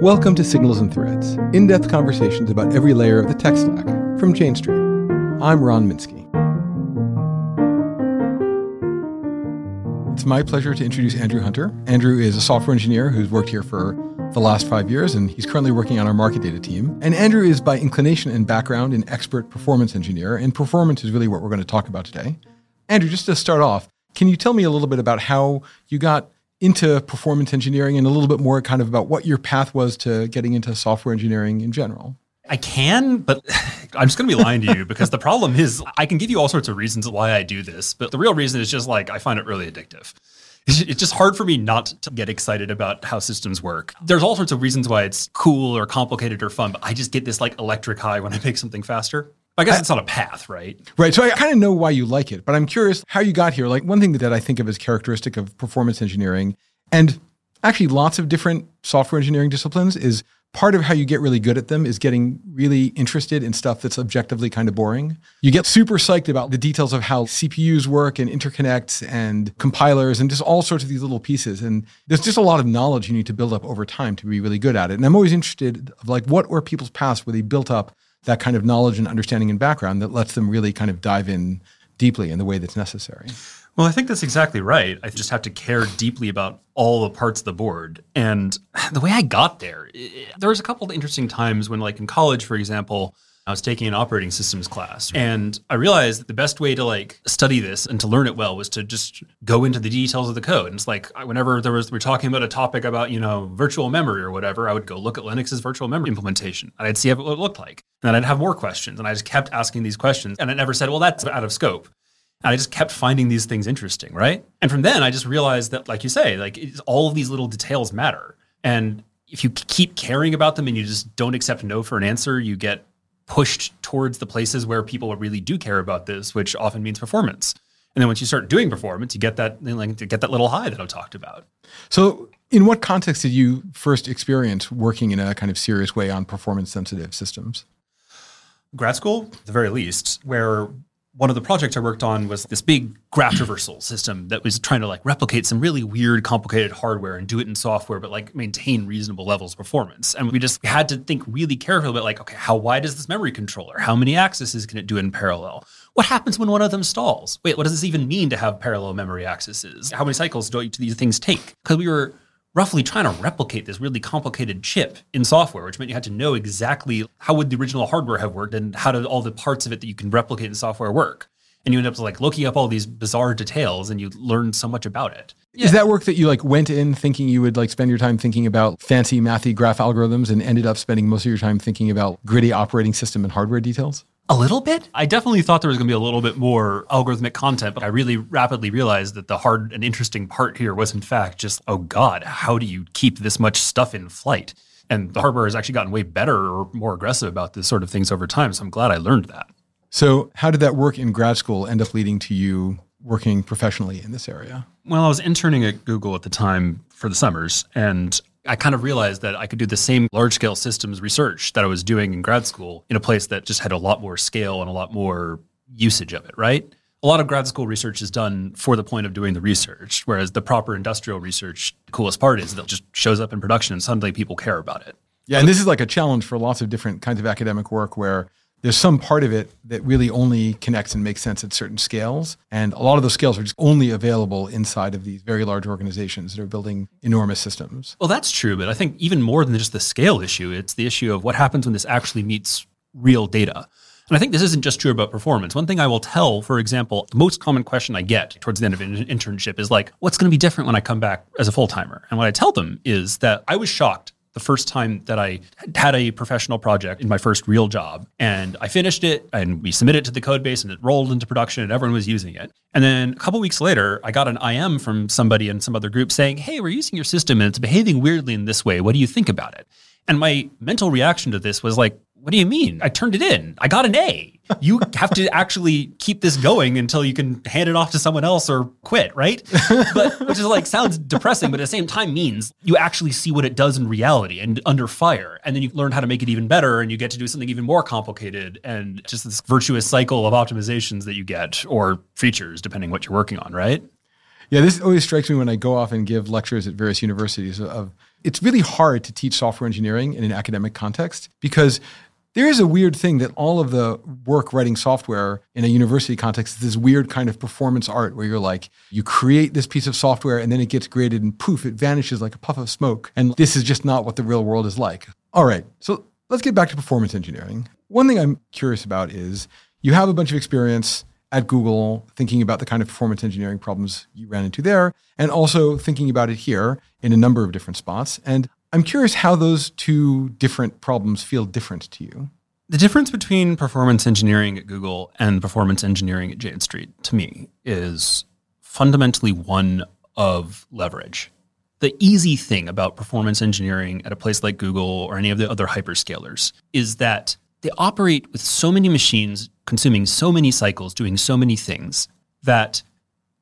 Welcome to Signals and Threads, in depth conversations about every layer of the tech stack from Jane Street. I'm Ron Minsky. It's my pleasure to introduce Andrew Hunter. Andrew is a software engineer who's worked here for the last five years, and he's currently working on our market data team. And Andrew is, by inclination and background, an expert performance engineer, and performance is really what we're going to talk about today. Andrew, just to start off, can you tell me a little bit about how you got into performance engineering and a little bit more kind of about what your path was to getting into software engineering in general? I can, but I'm just going to be lying to you because the problem is I can give you all sorts of reasons why I do this, but the real reason is just like I find it really addictive. It's just hard for me not to get excited about how systems work. There's all sorts of reasons why it's cool or complicated or fun, but I just get this like electric high when I make something faster. I guess I, it's not a path, right? Right. So I kind of know why you like it, but I'm curious how you got here. Like one thing that I think of as characteristic of performance engineering and actually lots of different software engineering disciplines is part of how you get really good at them is getting really interested in stuff that's objectively kind of boring. You get super psyched about the details of how CPUs work and interconnects and compilers and just all sorts of these little pieces. And there's just a lot of knowledge you need to build up over time to be really good at it. And I'm always interested of like what were people's paths where they built up that kind of knowledge and understanding and background that lets them really kind of dive in deeply in the way that's necessary. Well, I think that's exactly right. I just have to care deeply about all the parts of the board. And the way I got there, there was a couple of interesting times when, like in college, for example, I was taking an operating systems class and I realized that the best way to like study this and to learn it well was to just go into the details of the code. And it's like whenever there was we're talking about a topic about, you know, virtual memory or whatever, I would go look at Linux's virtual memory implementation and I'd see what it looked like. And then I'd have more questions and I just kept asking these questions and I never said, well, that's out of scope. And I just kept finding these things interesting, right? And from then, I just realized that, like you say, like all of these little details matter. And if you keep caring about them and you just don't accept no for an answer, you get pushed towards the places where people really do care about this, which often means performance. And then once you start doing performance, you get that like, to get that little high that I talked about. So, in what context did you first experience working in a kind of serious way on performance sensitive systems? Grad school, at the very least, where one of the projects I worked on was this big graph traversal system that was trying to like replicate some really weird, complicated hardware and do it in software, but like maintain reasonable levels of performance. And we just had to think really carefully about like, okay, how wide is this memory controller? How many accesses can it do in parallel? What happens when one of them stalls? Wait, what does this even mean to have parallel memory accesses? How many cycles do these things take? Because we were roughly trying to replicate this really complicated chip in software, which meant you had to know exactly how would the original hardware have worked and how did all the parts of it that you can replicate in software work. And you end up like looking up all these bizarre details and you learn so much about it. Yeah. Is that work that you like went in thinking you would like spend your time thinking about fancy mathy graph algorithms and ended up spending most of your time thinking about gritty operating system and hardware details? A little bit. I definitely thought there was going to be a little bit more algorithmic content, but I really rapidly realized that the hard and interesting part here was, in fact, just, oh God, how do you keep this much stuff in flight? And the hardware has actually gotten way better or more aggressive about this sort of things over time. So I'm glad I learned that. So, how did that work in grad school end up leading to you working professionally in this area? Well, I was interning at Google at the time for the summers, and I kind of realized that I could do the same large scale systems research that I was doing in grad school in a place that just had a lot more scale and a lot more usage of it, right? A lot of grad school research is done for the point of doing the research, whereas the proper industrial research, the coolest part is that it just shows up in production and suddenly people care about it. Yeah, and this is like a challenge for lots of different kinds of academic work where there's some part of it that really only connects and makes sense at certain scales. And a lot of those scales are just only available inside of these very large organizations that are building enormous systems. Well, that's true. But I think even more than just the scale issue, it's the issue of what happens when this actually meets real data. And I think this isn't just true about performance. One thing I will tell, for example, the most common question I get towards the end of an internship is like, what's going to be different when I come back as a full timer? And what I tell them is that I was shocked the first time that I had a professional project in my first real job. And I finished it and we submitted it to the code base and it rolled into production and everyone was using it. And then a couple weeks later, I got an IM from somebody in some other group saying, Hey, we're using your system and it's behaving weirdly in this way. What do you think about it? And my mental reaction to this was like, what do you mean? I turned it in. I got an A. You have to actually keep this going until you can hand it off to someone else or quit, right? But which is like sounds depressing, but at the same time means you actually see what it does in reality and under fire. And then you learn how to make it even better and you get to do something even more complicated and just this virtuous cycle of optimizations that you get or features depending what you're working on, right? Yeah, this always strikes me when I go off and give lectures at various universities of it's really hard to teach software engineering in an academic context because there is a weird thing that all of the work writing software in a university context is this weird kind of performance art where you're like, you create this piece of software and then it gets graded and poof, it vanishes like a puff of smoke. And this is just not what the real world is like. All right, so let's get back to performance engineering. One thing I'm curious about is you have a bunch of experience at Google thinking about the kind of performance engineering problems you ran into there, and also thinking about it here in a number of different spots. And I'm curious how those two different problems feel different to you. The difference between performance engineering at Google and performance engineering at Jane Street to me is fundamentally one of leverage. The easy thing about performance engineering at a place like Google or any of the other hyperscalers is that they operate with so many machines consuming so many cycles, doing so many things that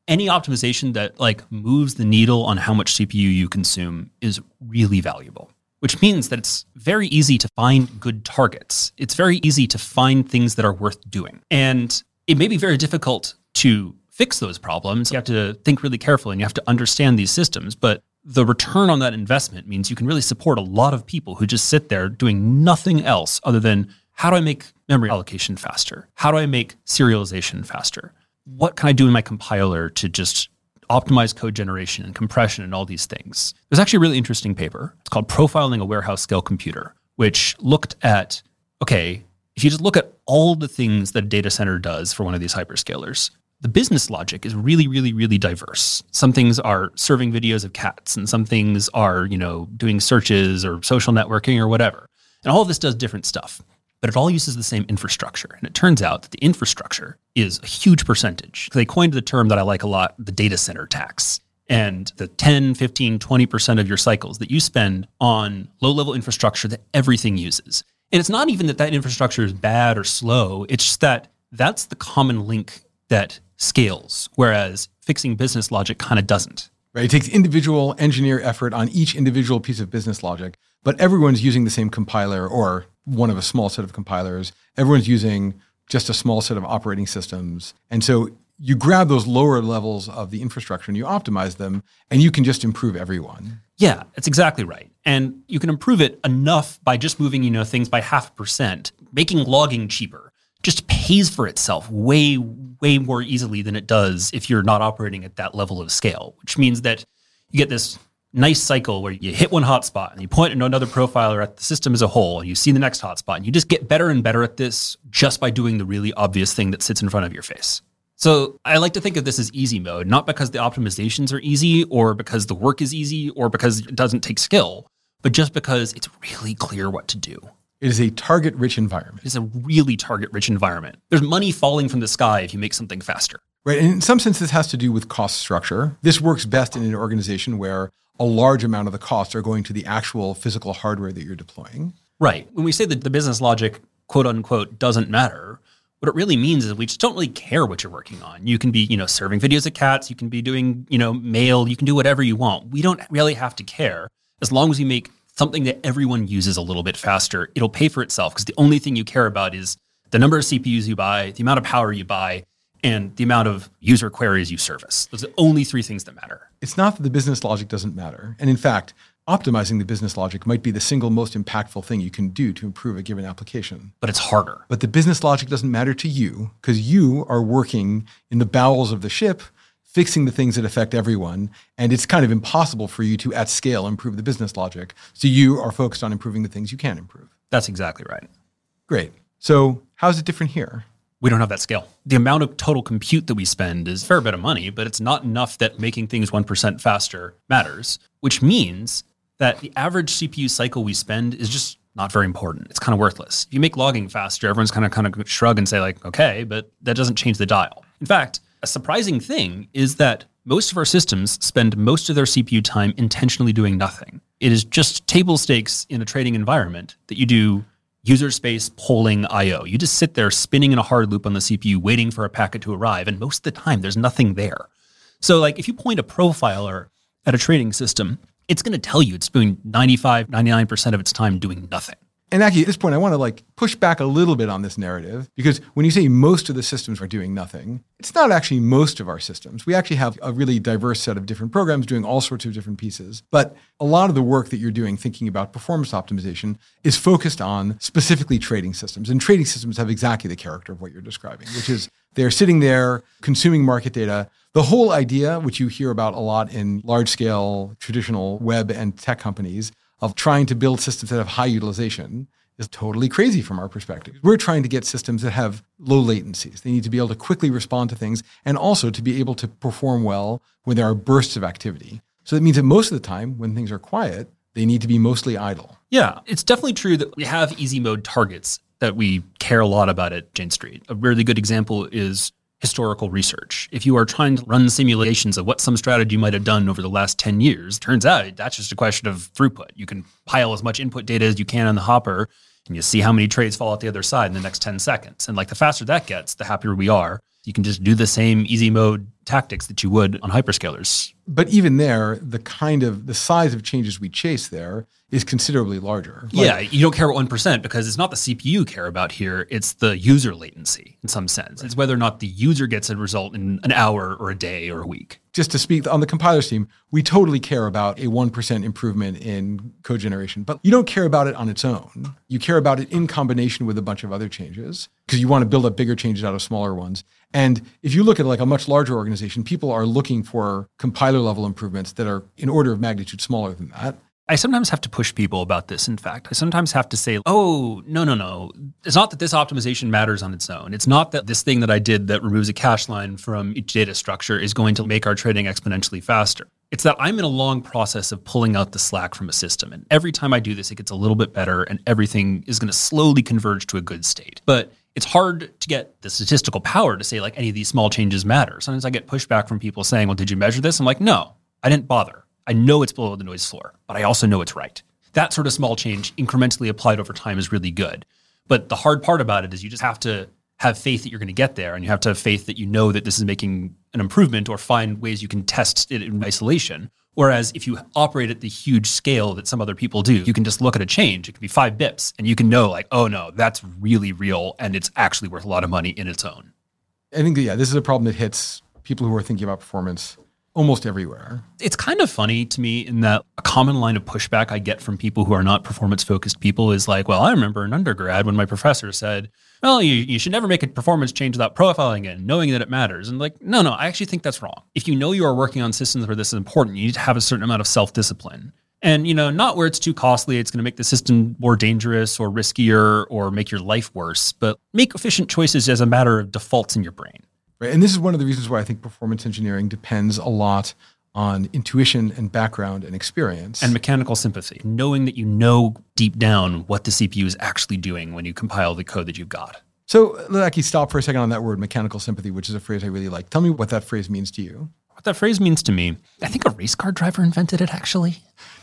any optimization that like moves the needle on how much CPU you consume is really valuable. Which means that it's very easy to find good targets. It's very easy to find things that are worth doing. And it may be very difficult to fix those problems. You have to think really carefully and you have to understand these systems. But the return on that investment means you can really support a lot of people who just sit there doing nothing else other than how do I make memory allocation faster? How do I make serialization faster? What can I do in my compiler to just optimize code generation and compression and all these things? There's actually a really interesting paper. It's called Profiling a Warehouse Scale Computer, which looked at okay, if you just look at all the things that a data center does for one of these hyperscalers, the business logic is really, really, really diverse. Some things are serving videos of cats, and some things are, you know, doing searches or social networking or whatever. And all of this does different stuff but it all uses the same infrastructure. And it turns out that the infrastructure is a huge percentage. They coined the term that I like a lot, the data center tax. And the 10, 15, 20% of your cycles that you spend on low level infrastructure that everything uses. And it's not even that that infrastructure is bad or slow, it's just that that's the common link that scales, whereas fixing business logic kind of doesn't. Right. It takes individual engineer effort on each individual piece of business logic, but everyone's using the same compiler or one of a small set of compilers. Everyone's using just a small set of operating systems. And so you grab those lower levels of the infrastructure and you optimize them, and you can just improve everyone. Yeah, that's exactly right. And you can improve it enough by just moving, you know, things by half a percent, making logging cheaper. Just pays for itself way, way more easily than it does if you're not operating at that level of scale, which means that you get this nice cycle where you hit one hotspot and you point at another profiler at the system as a whole and you see the next hotspot and you just get better and better at this just by doing the really obvious thing that sits in front of your face. So I like to think of this as easy mode, not because the optimizations are easy or because the work is easy or because it doesn't take skill, but just because it's really clear what to do. It is a target rich environment. It's a really target rich environment. There's money falling from the sky if you make something faster. Right. And in some sense, this has to do with cost structure. This works best in an organization where a large amount of the costs are going to the actual physical hardware that you're deploying. Right. When we say that the business logic, quote unquote, doesn't matter, what it really means is we just don't really care what you're working on. You can be, you know, serving videos of cats, you can be doing, you know, mail, you can do whatever you want. We don't really have to care as long as we make something that everyone uses a little bit faster. It'll pay for itself because the only thing you care about is the number of CPUs you buy, the amount of power you buy, and the amount of user queries you service. Those are the only three things that matter. It's not that the business logic doesn't matter. And in fact, optimizing the business logic might be the single most impactful thing you can do to improve a given application. But it's harder. But the business logic doesn't matter to you because you are working in the bowels of the ship, fixing the things that affect everyone. And it's kind of impossible for you to, at scale, improve the business logic. So you are focused on improving the things you can improve. That's exactly right. Great. So, how's it different here? We don't have that scale. The amount of total compute that we spend is a fair bit of money, but it's not enough that making things 1% faster matters, which means that the average CPU cycle we spend is just not very important. It's kind of worthless. If you make logging faster, everyone's kind of kind of shrug and say like, "Okay," but that doesn't change the dial. In fact, a surprising thing is that most of our systems spend most of their CPU time intentionally doing nothing. It is just table stakes in a trading environment that you do user space polling IO. You just sit there spinning in a hard loop on the CPU, waiting for a packet to arrive. And most of the time, there's nothing there. So, like, if you point a profiler at a trading system, it's going to tell you it's doing 95, 99% of its time doing nothing. And actually, at this point, I want to like push back a little bit on this narrative because when you say most of the systems are doing nothing, it's not actually most of our systems. We actually have a really diverse set of different programs doing all sorts of different pieces. But a lot of the work that you're doing thinking about performance optimization is focused on specifically trading systems. And trading systems have exactly the character of what you're describing, which is they're sitting there consuming market data. The whole idea, which you hear about a lot in large scale traditional web and tech companies, of trying to build systems that have high utilization is totally crazy from our perspective. We're trying to get systems that have low latencies. They need to be able to quickly respond to things and also to be able to perform well when there are bursts of activity. So that means that most of the time, when things are quiet, they need to be mostly idle. Yeah, it's definitely true that we have easy mode targets that we care a lot about at Jane Street. A really good example is historical research. If you are trying to run simulations of what some strategy might have done over the last 10 years, turns out that's just a question of throughput. You can pile as much input data as you can on the hopper and you see how many trades fall out the other side in the next 10 seconds. And like the faster that gets, the happier we are. You can just do the same easy mode tactics that you would on hyperscalers. But even there, the kind of the size of changes we chase there is considerably larger. Like, yeah, you don't care about 1% because it's not the CPU you care about here, it's the user latency in some sense. Right. It's whether or not the user gets a result in an hour or a day or a week. Just to speak on the compiler team, we totally care about a 1% improvement in code generation, but you don't care about it on its own. You care about it in combination with a bunch of other changes because you want to build up bigger changes out of smaller ones. And if you look at like a much larger organization, people are looking for compiler level improvements that are in order of magnitude smaller than that. I sometimes have to push people about this. In fact, I sometimes have to say, oh, no, no, no. It's not that this optimization matters on its own. It's not that this thing that I did that removes a cache line from each data structure is going to make our trading exponentially faster. It's that I'm in a long process of pulling out the slack from a system. And every time I do this, it gets a little bit better and everything is going to slowly converge to a good state. But it's hard to get the statistical power to say like any of these small changes matter. Sometimes I get pushback from people saying, well, did you measure this? I'm like, no, I didn't bother. I know it's below the noise floor, but I also know it's right. That sort of small change incrementally applied over time is really good. But the hard part about it is you just have to have faith that you're going to get there and you have to have faith that you know that this is making an improvement or find ways you can test it in isolation. Whereas if you operate at the huge scale that some other people do, you can just look at a change. It could be five bips and you can know like, oh no, that's really real and it's actually worth a lot of money in its own. I think, yeah, this is a problem that hits people who are thinking about performance almost everywhere. It's kind of funny to me in that a common line of pushback I get from people who are not performance focused people is like, well, I remember in undergrad when my professor said, well, you, you should never make a performance change without profiling it and knowing that it matters. And like, no, no, I actually think that's wrong. If you know you are working on systems where this is important, you need to have a certain amount of self discipline. And you know, not where it's too costly, it's going to make the system more dangerous or riskier or make your life worse, but make efficient choices as a matter of defaults in your brain. Right? And this is one of the reasons why I think performance engineering depends a lot on intuition and background and experience. And mechanical sympathy, knowing that you know deep down what the CPU is actually doing when you compile the code that you've got. So, Lucky, stop for a second on that word, mechanical sympathy, which is a phrase I really like. Tell me what that phrase means to you. What that phrase means to me, I think a race car driver invented it actually,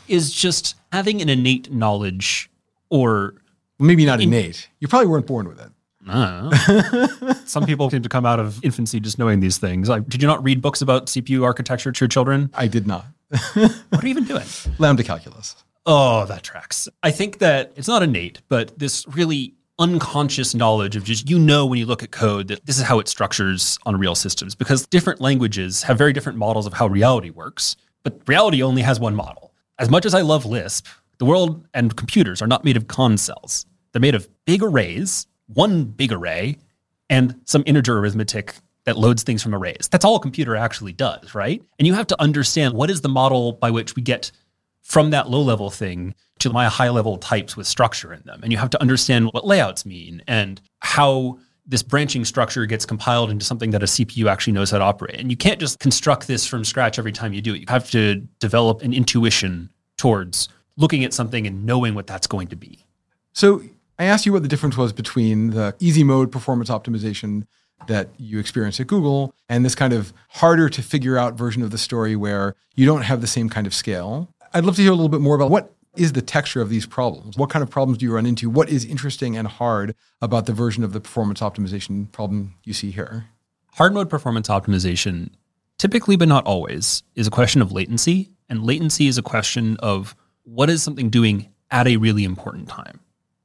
is just having an innate knowledge or. Maybe not in, innate. You probably weren't born with it. Some people seem to come out of infancy just knowing these things. Like, did you not read books about CPU architecture to your children? I did not. what are you even doing? Lambda calculus. Oh, that tracks. I think that it's not innate, but this really unconscious knowledge of just you know when you look at code that this is how it structures on real systems because different languages have very different models of how reality works, but reality only has one model. As much as I love Lisp, the world and computers are not made of cons cells. They're made of big arrays one big array and some integer arithmetic that loads things from arrays. That's all a computer actually does, right? And you have to understand what is the model by which we get from that low level thing to my high level types with structure in them. And you have to understand what layouts mean and how this branching structure gets compiled into something that a CPU actually knows how to operate. And you can't just construct this from scratch every time you do it. You have to develop an intuition towards looking at something and knowing what that's going to be. So I asked you what the difference was between the easy mode performance optimization that you experience at Google and this kind of harder to figure out version of the story where you don't have the same kind of scale. I'd love to hear a little bit more about what is the texture of these problems? What kind of problems do you run into? What is interesting and hard about the version of the performance optimization problem you see here? Hard mode performance optimization, typically but not always, is a question of latency. And latency is a question of what is something doing at a really important time.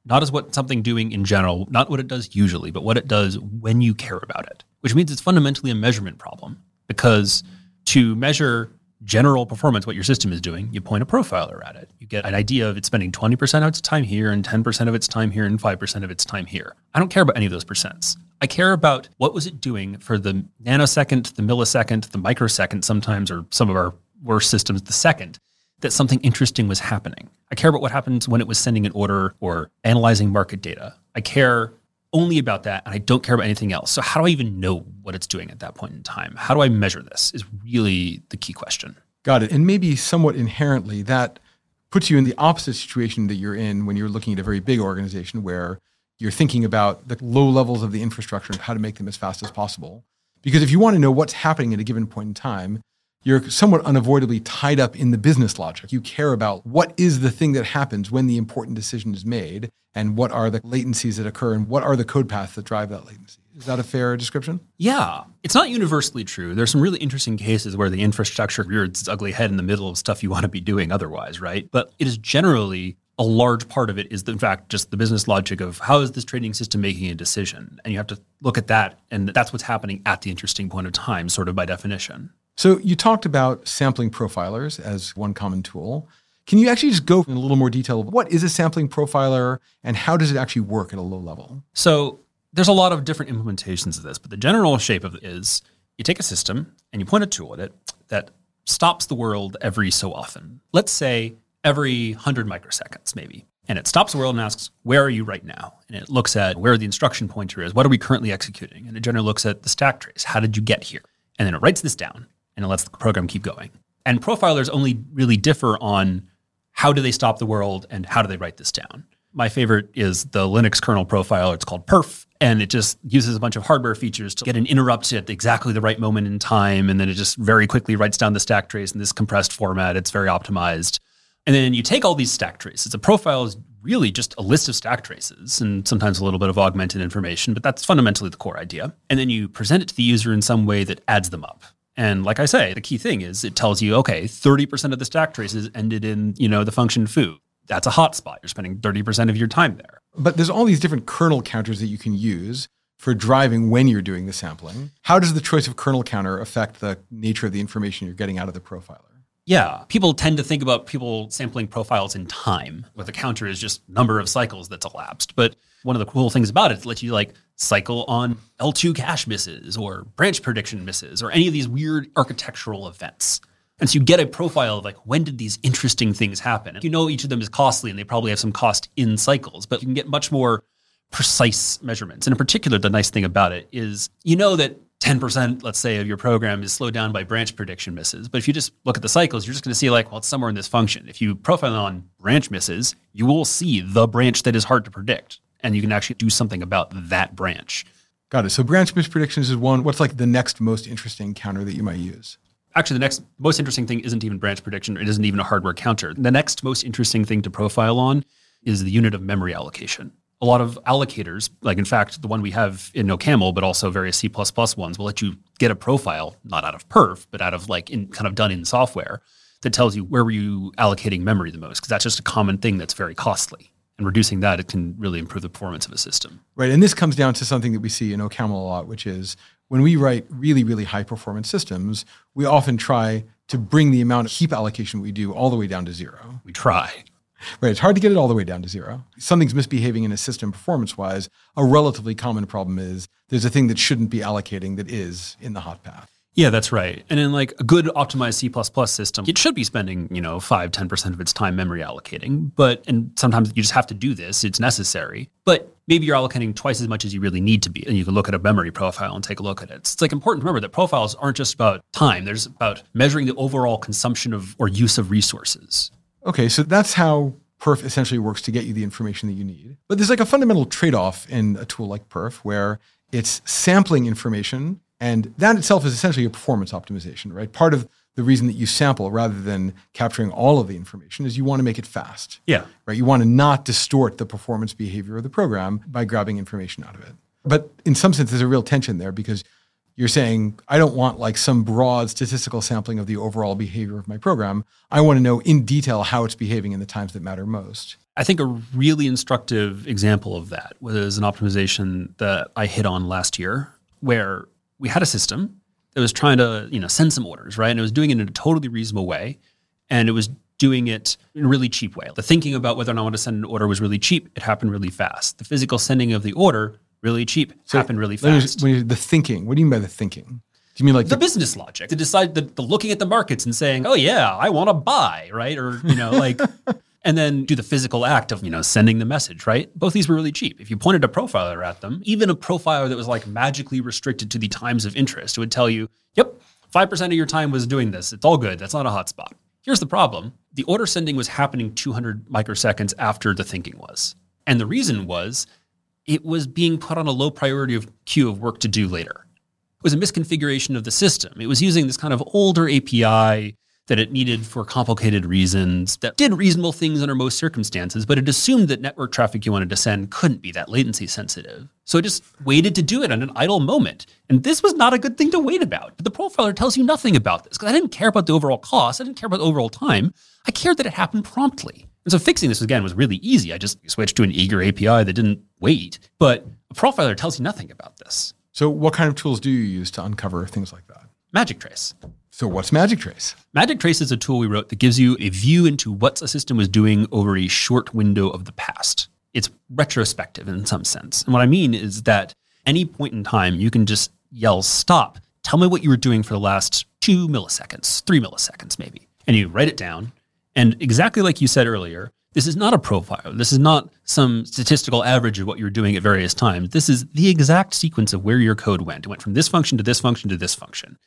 Not as what something doing in general, not what it does usually, but what it does when you care about it, which means it's fundamentally a measurement problem because to measure general performance, what your system is doing, you point a profiler at it. You get an idea of it spending 20% of its time here and 10% of its time here and 5% of its time here. I don't care about any of those percents. I care about what was it doing for the nanosecond, the millisecond, the microsecond sometimes, or some of our worst systems, the second, that something interesting was happening. I care about what happens when it was sending an order or analyzing market data. I care only about that and I don't care about anything else. So how do I even know what it's doing at that point in time? How do I measure this is really the key question. Got it. And maybe somewhat inherently that puts you in the opposite situation that you're in when you're looking at a very big organization where you're thinking about the low levels of the infrastructure and how to make them as fast as possible. Because if you want to know what's happening at a given point in time, you're somewhat unavoidably tied up in the business logic. You care about what is the thing that happens when the important decision is made and what are the latencies that occur and what are the code paths that drive that latency. Is that a fair description? Yeah. It's not universally true. There's some really interesting cases where the infrastructure rears its ugly head in the middle of stuff you want to be doing otherwise, right? But it is generally a large part of it is, in fact, just the business logic of how is this trading system making a decision? And you have to look at that. And that's what's happening at the interesting point of time, sort of by definition. So you talked about sampling profilers as one common tool. Can you actually just go in a little more detail of what is a sampling profiler and how does it actually work at a low level? So there's a lot of different implementations of this, but the general shape of it is you take a system and you point a tool at it that stops the world every so often. Let's say every 100 microseconds, maybe. And it stops the world and asks, Where are you right now? And it looks at where the instruction pointer is. What are we currently executing? And it generally looks at the stack trace. How did you get here? And then it writes this down and it lets the program keep going. And profilers only really differ on how do they stop the world and how do they write this down. My favorite is the Linux kernel profiler. It's called perf, and it just uses a bunch of hardware features to get an interrupt at exactly the right moment in time. And then it just very quickly writes down the stack trace in this compressed format. It's very optimized. And then you take all these stack traces. A profile is really just a list of stack traces and sometimes a little bit of augmented information, but that's fundamentally the core idea. And then you present it to the user in some way that adds them up. And like I say, the key thing is it tells you, okay, 30% of the stack traces ended in, you know, the function foo. That's a hotspot. You're spending 30% of your time there. But there's all these different kernel counters that you can use for driving when you're doing the sampling. How does the choice of kernel counter affect the nature of the information you're getting out of the profiler? Yeah, people tend to think about people sampling profiles in time, where the counter is just number of cycles that's elapsed. But one of the cool things about it, it lets you like cycle on L2 cache misses or branch prediction misses or any of these weird architectural events. And so you get a profile of like when did these interesting things happen? And you know each of them is costly and they probably have some cost in cycles, but you can get much more precise measurements. And in particular, the nice thing about it is you know that 10%, let's say, of your program is slowed down by branch prediction misses. But if you just look at the cycles, you're just going to see like, well, it's somewhere in this function. If you profile on branch misses, you will see the branch that is hard to predict and you can actually do something about that branch. Got it. So branch mispredictions is one. What's like the next most interesting counter that you might use? Actually, the next most interesting thing isn't even branch prediction. It isn't even a hardware counter. The next most interesting thing to profile on is the unit of memory allocation. A lot of allocators, like in fact, the one we have in OCaml, but also various C++ ones, will let you get a profile, not out of perf, but out of like in kind of done in software that tells you where were you allocating memory the most, because that's just a common thing that's very costly and reducing that, it can really improve the performance of a system. Right. And this comes down to something that we see in OCaml a lot, which is when we write really, really high performance systems, we often try to bring the amount of heap allocation we do all the way down to zero. We try. Right. It's hard to get it all the way down to zero. Something's misbehaving in a system performance wise. A relatively common problem is there's a thing that shouldn't be allocating that is in the hot path. Yeah, that's right. And in like a good optimized C++ system, it should be spending, you know, 5, 10% of its time memory allocating. But, and sometimes you just have to do this, it's necessary. But maybe you're allocating twice as much as you really need to be. And you can look at a memory profile and take a look at it. It's like important to remember that profiles aren't just about time, there's about measuring the overall consumption of or use of resources. Okay, so that's how perf essentially works to get you the information that you need. But there's like a fundamental trade off in a tool like perf where it's sampling information and that itself is essentially a performance optimization, right? Part of the reason that you sample rather than capturing all of the information is you want to make it fast. Yeah. Right. You want to not distort the performance behavior of the program by grabbing information out of it. But in some sense, there's a real tension there because you're saying, I don't want like some broad statistical sampling of the overall behavior of my program. I want to know in detail how it's behaving in the times that matter most. I think a really instructive example of that was an optimization that I hit on last year where we had a system that was trying to, you know, send some orders, right? And it was doing it in a totally reasonable way. And it was doing it in a really cheap way. The thinking about whether or not I want to send an order was really cheap. It happened really fast. The physical sending of the order, really cheap, so happened really fast. When the thinking, what do you mean by the thinking? Do you mean like the, the business logic to decide the, the, looking at the markets and saying, "Oh yeah, I want to buy," right? Or you know, like, and then do the physical act of you know sending the message, right? Both these were really cheap. If you pointed a profiler at them, even a profiler that was like magically restricted to the times of interest, it would tell you, "Yep, five percent of your time was doing this. It's all good. That's not a hotspot." Here's the problem the order sending was happening 200 microseconds after the thinking was. And the reason was it was being put on a low priority of queue of work to do later. It was a misconfiguration of the system. It was using this kind of older API that it needed for complicated reasons that did reasonable things under most circumstances, but it assumed that network traffic you wanted to send couldn't be that latency sensitive. So it just waited to do it on an idle moment. And this was not a good thing to wait about. But the profiler tells you nothing about this because I didn't care about the overall cost. I didn't care about the overall time. I cared that it happened promptly. And so fixing this again was really easy. I just switched to an eager API that didn't wait. But a profiler tells you nothing about this. So what kind of tools do you use to uncover things like that? Magic Trace. So what's Magic Trace? Magic Trace is a tool we wrote that gives you a view into what a system was doing over a short window of the past. It's retrospective in some sense. And what I mean is that any point in time, you can just yell, stop, tell me what you were doing for the last two milliseconds, three milliseconds maybe. And you write it down. And exactly like you said earlier, this is not a profile. This is not some statistical average of what you're doing at various times. This is the exact sequence of where your code went. It went from this function to this function to this function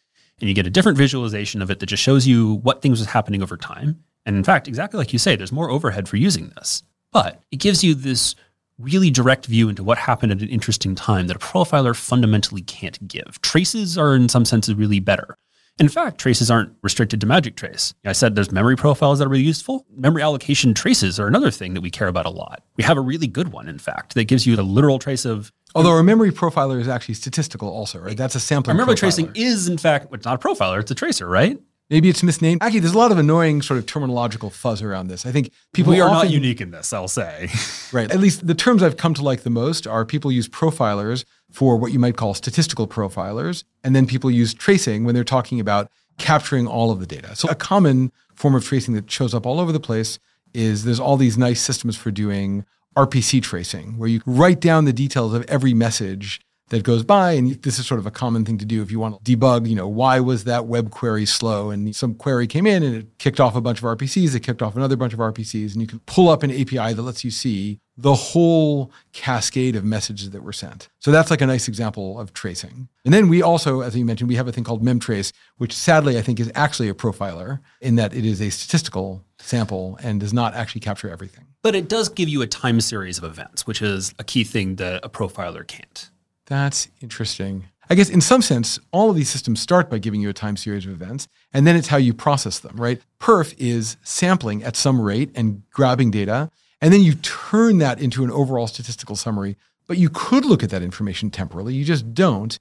and you get a different visualization of it that just shows you what things was happening over time. And in fact, exactly like you say, there's more overhead for using this, but it gives you this really direct view into what happened at an interesting time that a profiler fundamentally can't give. Traces are in some senses really better. In fact, traces aren't restricted to magic trace. I said there's memory profiles that are really useful. Memory allocation traces are another thing that we care about a lot. We have a really good one, in fact, that gives you the literal trace of Although a memory profiler is actually statistical, also, right? That's a sampling. memory profiler. tracing is, in fact, it's not a profiler; it's a tracer, right? Maybe it's misnamed. Actually, there's a lot of annoying sort of terminological fuzz around this. I think people we are often, not unique in this. I'll say. right. At least the terms I've come to like the most are people use profilers for what you might call statistical profilers, and then people use tracing when they're talking about capturing all of the data. So a common form of tracing that shows up all over the place is there's all these nice systems for doing RPC tracing, where you write down the details of every message that goes by. And this is sort of a common thing to do if you want to debug, you know, why was that web query slow? And some query came in and it kicked off a bunch of RPCs, it kicked off another bunch of RPCs, and you can pull up an API that lets you see the whole cascade of messages that were sent. So that's like a nice example of tracing. And then we also, as you mentioned, we have a thing called memtrace, which sadly I think is actually a profiler in that it is a statistical sample and does not actually capture everything. But it does give you a time series of events, which is a key thing that a profiler can't. That's interesting. I guess in some sense, all of these systems start by giving you a time series of events, and then it's how you process them, right? Perf is sampling at some rate and grabbing data, and then you turn that into an overall statistical summary. But you could look at that information temporally, you just don't.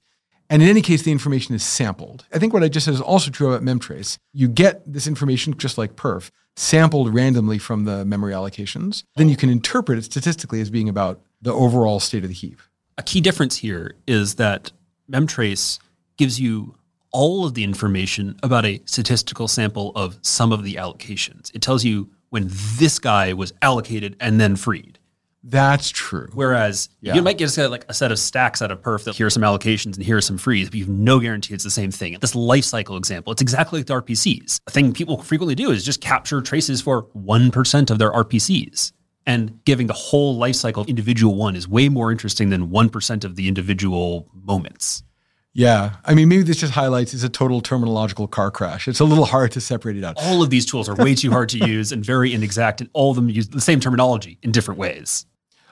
And in any case, the information is sampled. I think what I just said is also true about memtrace. You get this information just like perf, sampled randomly from the memory allocations. Then you can interpret it statistically as being about the overall state of the heap a key difference here is that memtrace gives you all of the information about a statistical sample of some of the allocations. It tells you when this guy was allocated and then freed. That's true. Whereas yeah. you might get a set, like a set of stacks out of perf that here are some allocations and here are some frees, but you have no guarantee it's the same thing. This life cycle example, it's exactly like the RPCs. A thing people frequently do is just capture traces for 1% of their RPCs. And giving the whole life cycle of individual one is way more interesting than 1% of the individual moments. Yeah. I mean, maybe this just highlights it's a total terminological car crash. It's a little hard to separate it out. All of these tools are way too hard to use and very inexact, and all of them use the same terminology in different ways.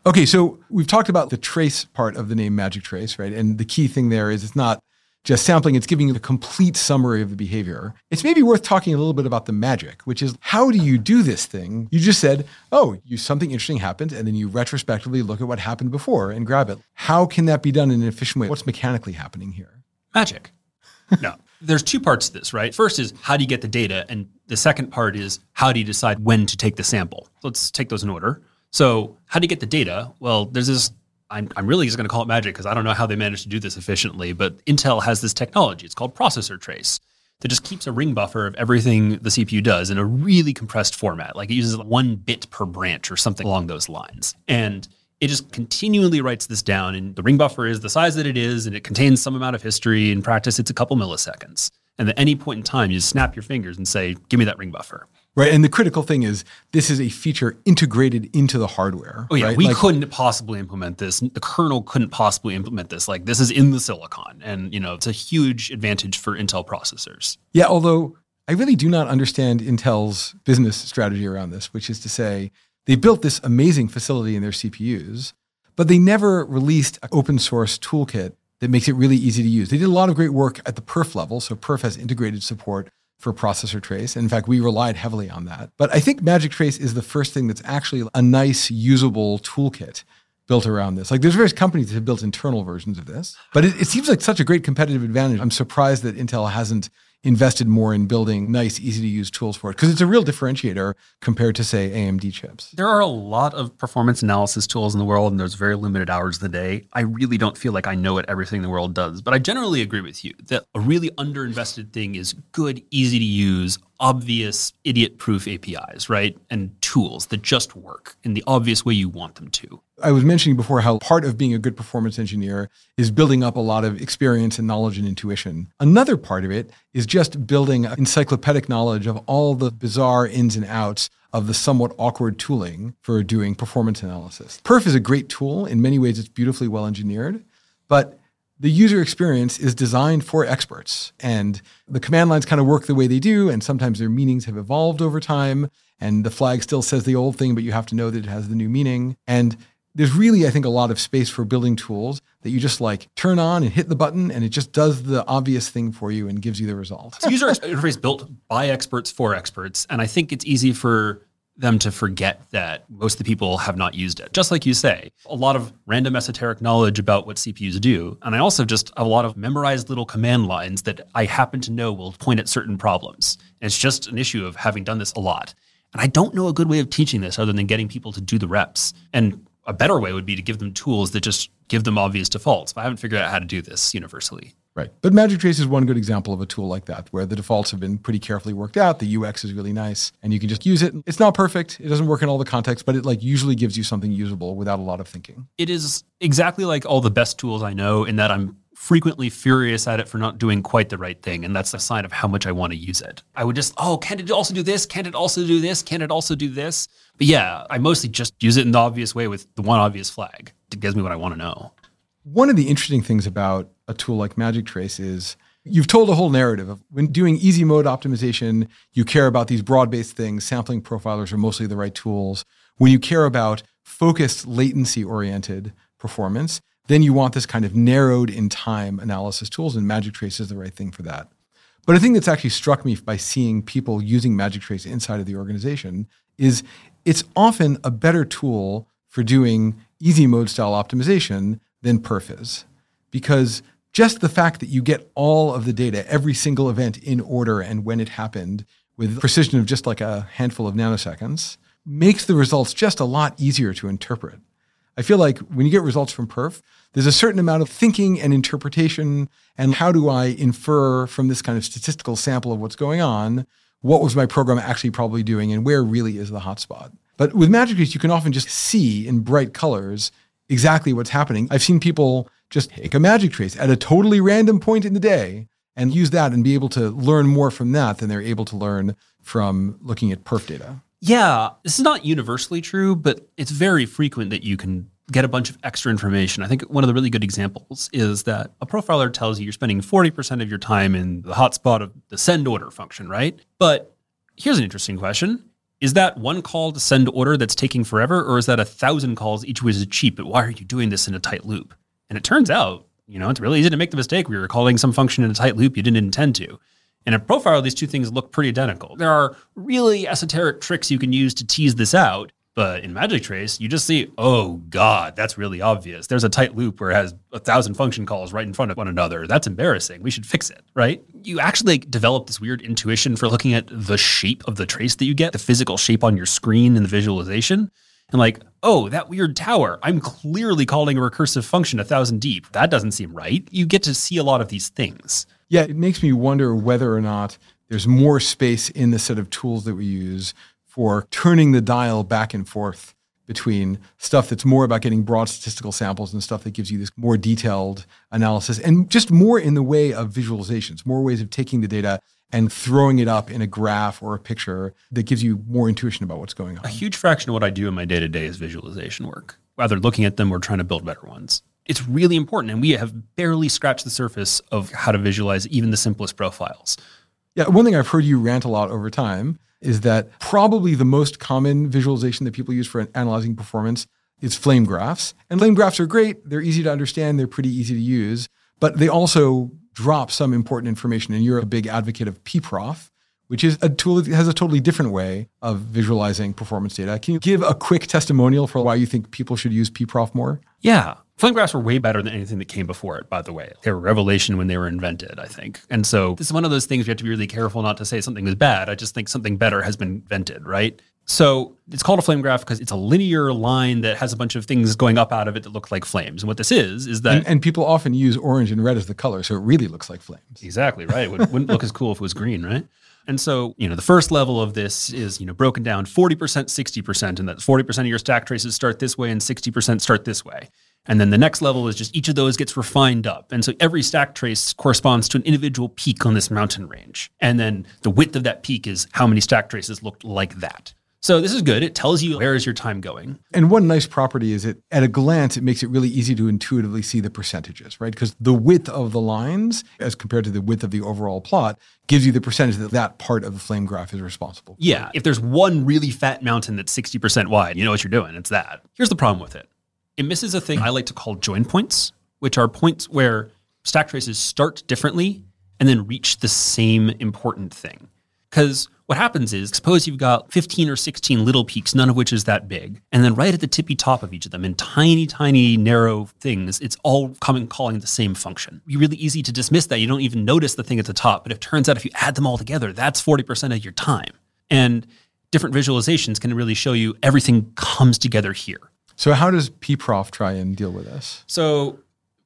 Okay, so we've talked about the trace part of the name Magic Trace, right? And the key thing there is it's not just sampling, it's giving you the complete summary of the behavior. It's maybe worth talking a little bit about the magic, which is how do you do this thing? You just said, oh, you something interesting happened, and then you retrospectively look at what happened before and grab it. How can that be done in an efficient way? What's mechanically happening here? Magic. no. There's two parts to this, right? First is how do you get the data? And the second part is how do you decide when to take the sample? Let's take those in order. So, how do you get the data? Well, there's this. I'm, I'm really just going to call it magic because I don't know how they managed to do this efficiently, but Intel has this technology. It's called processor trace that just keeps a ring buffer of everything the CPU does in a really compressed format. Like it uses one bit per branch or something along those lines. And it just continually writes this down. And the ring buffer is the size that it is, and it contains some amount of history. In practice, it's a couple milliseconds. And at any point in time, you just snap your fingers and say, give me that ring buffer. Right. And the critical thing is this is a feature integrated into the hardware. Oh, yeah. right? We Like, couldn't possibly implement this. The kernel couldn't possibly implement this. Like, this is in the silicon. And, you know, it's a huge advantage for Intel processors. Yeah, although I really do not understand Intel's business strategy around this, which is to say they built this amazing facility in their CPUs, but they never released an open source toolkit that makes it really easy to use. They did a lot of great work at the perf level. So perf has integrated support for processor trace. In fact, we relied heavily on that. But I think Magic Trace is the first thing that's actually a nice, usable toolkit built around this. Like there's various companies that have built internal versions of this, but it, it seems like such a great competitive advantage. I'm surprised that Intel hasn't invested more in building nice, easy to use tools for it because it's a real differentiator compared to say AMD chips. There are a lot of performance analysis tools in the world, and there's very limited hours of the day. I really don't feel like I know what everything the world does, but I generally agree with you that a really underinvested thing is good, easy to use, obvious, idiot proof APIs, right? And tools that just work in the obvious way you want them to. I was mentioning before how part of being a good performance engineer is building up a lot of experience and knowledge and intuition. Another part of it is just building encyclopedic knowledge of all the bizarre ins and outs of the somewhat awkward tooling for doing performance analysis. Perf is a great tool. In many ways, it's beautifully well engineered, but the user experience is designed for experts. And the command lines kind of work the way they do, and sometimes their meanings have evolved over time. And the flag still says the old thing, but you have to know that it has the new meaning. And there's really, I think, a lot of space for building tools that you just like turn on and hit the button, and it just does the obvious thing for you and gives you the result. It's user interface built by experts for experts, and I think it's easy for them to forget that most of the people have not used it. Just like you say, a lot of random esoteric knowledge about what CPUs do, and I also just have a lot of memorized little command lines that I happen to know will point at certain problems. And it's just an issue of having done this a lot. And I don't know a good way of teaching this other than getting people to do the reps. And a better way would be to give them tools that just give them obvious defaults. But I haven't figured out how to do this universally. Right. But Magic Trace is one good example of a tool like that, where the defaults have been pretty carefully worked out. The UX is really nice, and you can just use it. It's not perfect. It doesn't work in all the contexts, but it like usually gives you something usable without a lot of thinking. It is exactly like all the best tools I know in that I'm frequently furious at it for not doing quite the right thing. And that's a sign of how much I want to use it. I would just, oh, can it also do this? Can it also do this? Can it also do this? But yeah, I mostly just use it in the obvious way with the one obvious flag. It gives me what I want to know. One of the interesting things about a tool like Magic Trace is you've told a whole narrative of when doing easy mode optimization, you care about these broad based things. Sampling profilers are mostly the right tools. When you care about focused, latency oriented performance, then you want this kind of narrowed in time analysis tools, and Magic Trace is the right thing for that. But a thing that's actually struck me by seeing people using Magic Trace inside of the organization is it's often a better tool for doing easy mode style optimization than perf is. Because just the fact that you get all of the data, every single event in order and when it happened with precision of just like a handful of nanoseconds makes the results just a lot easier to interpret. I feel like when you get results from perf, there's a certain amount of thinking and interpretation and how do I infer from this kind of statistical sample of what's going on what was my program actually probably doing and where really is the hotspot. But with Magic Trace, you can often just see in bright colors exactly what's happening. I've seen people just take a Magic Trace at a totally random point in the day and use that and be able to learn more from that than they're able to learn from looking at perf data. Yeah, this is not universally true, but it's very frequent that you can get a bunch of extra information. I think one of the really good examples is that a profiler tells you you're spending 40% of your time in the hotspot of the send order function, right? But here's an interesting question. Is that one call to send order that's taking forever, or is that a thousand calls each which is cheap? But why are you doing this in a tight loop? And it turns out, you know, it's really easy to make the mistake where you're calling some function in a tight loop you didn't intend to. In a profile, these two things look pretty identical. There are really esoteric tricks you can use to tease this out, but in Magic Trace, you just see, oh God, that's really obvious. There's a tight loop where it has a thousand function calls right in front of one another. That's embarrassing. We should fix it, right? You actually develop this weird intuition for looking at the shape of the trace that you get, the physical shape on your screen and the visualization. and like, oh, that weird tower, I'm clearly calling a recursive function a thousand deep. That doesn't seem right. You get to see a lot of these things. Yeah, it makes me wonder whether or not there's more space in the set of tools that we use for turning the dial back and forth between stuff that's more about getting broad statistical samples and stuff that gives you this more detailed analysis and just more in the way of visualizations, more ways of taking the data and throwing it up in a graph or a picture that gives you more intuition about what's going on. A huge fraction of what I do in my day to day is visualization work, whether looking at them or trying to build better ones. It's really important, and we have barely scratched the surface of how to visualize even the simplest profiles. Yeah, one thing I've heard you rant a lot over time is that probably the most common visualization that people use for analyzing performance is flame graphs. And flame graphs are great, they're easy to understand, they're pretty easy to use, but they also drop some important information. And you're a big advocate of pprof, which is a tool that has a totally different way of visualizing performance data. Can you give a quick testimonial for why you think people should use pprof more? Yeah. Flame graphs were way better than anything that came before it, by the way. They were a revelation when they were invented, I think. And so this is one of those things you have to be really careful not to say something was bad. I just think something better has been invented, right? So it's called a flame graph because it's a linear line that has a bunch of things going up out of it that look like flames. And what this is, is that. And, and people often use orange and red as the color, so it really looks like flames. Exactly, right. It would, wouldn't look as cool if it was green, right? And so, you know, the first level of this is, you know, broken down 40%, 60%, and that 40% of your stack traces start this way and 60% start this way. And then the next level is just each of those gets refined up. And so every stack trace corresponds to an individual peak on this mountain range. And then the width of that peak is how many stack traces looked like that. So this is good. It tells you where is your time going. And one nice property is it at a glance it makes it really easy to intuitively see the percentages, right? Because the width of the lines as compared to the width of the overall plot gives you the percentage that that part of the flame graph is responsible. For. Yeah, if there's one really fat mountain that's 60% wide, you know what you're doing. It's that. Here's the problem with it. It misses a thing I like to call join points, which are points where stack traces start differently and then reach the same important thing. Because what happens is, suppose you've got 15 or 16 little peaks, none of which is that big. And then right at the tippy top of each of them, in tiny, tiny, narrow things, it's all coming calling the same function. You're really easy to dismiss that. You don't even notice the thing at the top. But it turns out if you add them all together, that's 40% of your time. And different visualizations can really show you everything comes together here. So how does pprof try and deal with this? So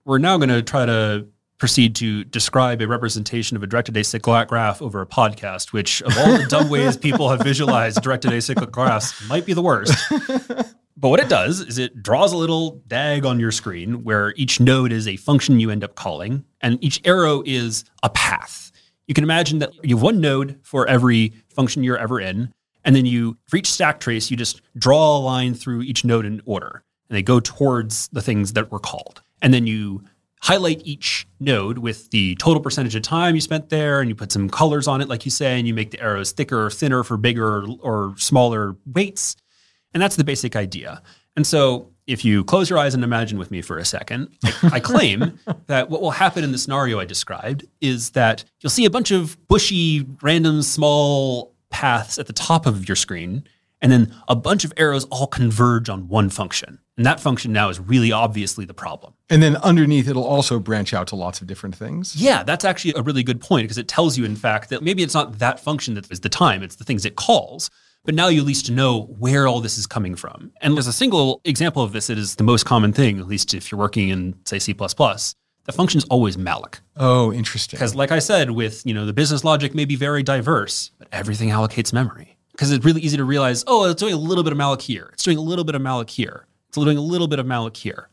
we're now going to try to proceed to describe a representation of a directed acyclic graph over a podcast, which of all the dumb ways people have visualized directed acyclic graphs might be the worst. But what it does is it draws a little DAG on your screen where each node is a function you end up calling, and each arrow is a path. You can imagine that you have one node for every function you're ever in, and then you, for each stack trace, you just draw a line through each node in order, and they go towards the things that were called. And then you highlight each node with the total percentage of time you spent there, and you put some colors on it, like you say, and you make the arrows thicker or thinner for bigger or smaller weights. And that's the basic idea. And so if you close your eyes and imagine with me for a second, I, I claim that what will happen in the scenario I described is that you'll see a bunch of bushy, random, small paths at the top of your screen, and then a bunch of arrows all converge on one function. And that function now is really obviously the problem. And then underneath, it'll also branch out to lots of different things. Yeah, that's actually a really good point because it tells you, in fact, that maybe it's not that function that is the time, it's the things it calls. But now you at least know where all this is coming from. And there's a single example of this that is the most common thing, at least if you're working in, say, C. The function is always malloc. Oh, interesting. Because, like I said, with you know the business logic may be very diverse, but everything allocates memory. Because it's really easy to realize, oh, it's doing a little bit of malloc here. It's doing a little bit of malloc here. It's doing a little bit of malloc here.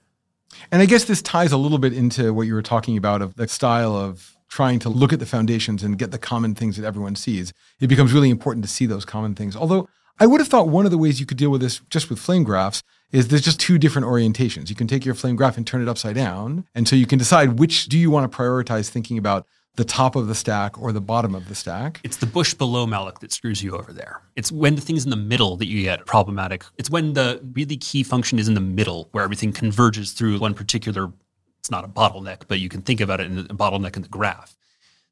And I guess this ties a little bit into what you were talking about of the style of trying to look at the foundations and get the common things that everyone sees. It becomes really important to see those common things. Although I would have thought one of the ways you could deal with this just with flame graphs is there's just two different orientations. You can take your flame graph and turn it upside down. And so you can decide which do you want to prioritize thinking about the top of the stack or the bottom of the stack. It's the bush below malloc that screws you over there. It's when the thing's in the middle that you get problematic. It's when the really key function is in the middle where everything converges through one particular, it's not a bottleneck, but you can think about it in a bottleneck in the graph,